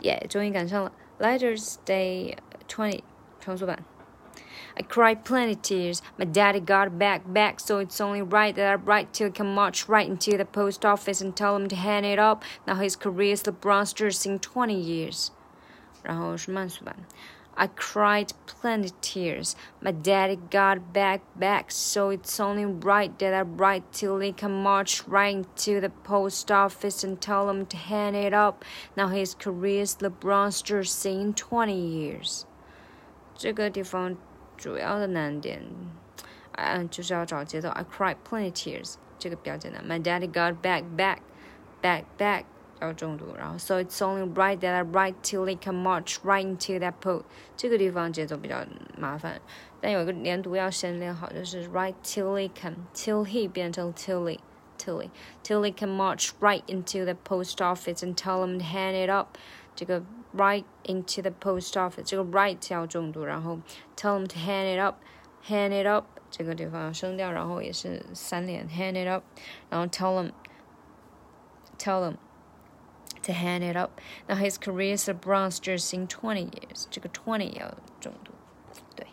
耶、yeah,，终于赶上了 Letters Day Twenty i cried plenty tears. My daddy got back, back, so it's only right that I write till he can march right into the post office and tell him to hand it up. Now his career's LeBron's jersey in 20 years. 然后是慢速版。I cried plenty tears. My daddy got back back, so it's only right that I write till he can march right to the post office and tell him to hang it up. Now his career's LeBron's jersey in 20 years. 这个地方主要的难点，嗯，就是要找节奏。I cried plenty tears，这个比较简单。My daddy got back back back back。 要重读，然后 so it's only right that I write till he can march right into that pole。这个地方节奏比较麻烦，但有一个连读要先练好，就是 right till he can till he 变成 till he till he till he can march right into the post office and tell him to hand it up。这个 right into the post office，这个 right 要重读，然后 tell him to hand it up，hand it up 这个地方要升调，然后也是三连 hand it up，然后 tell him tell him。 to hand it up. Now his career is LeBron's jersey in 20 years. 这个20要重读。对。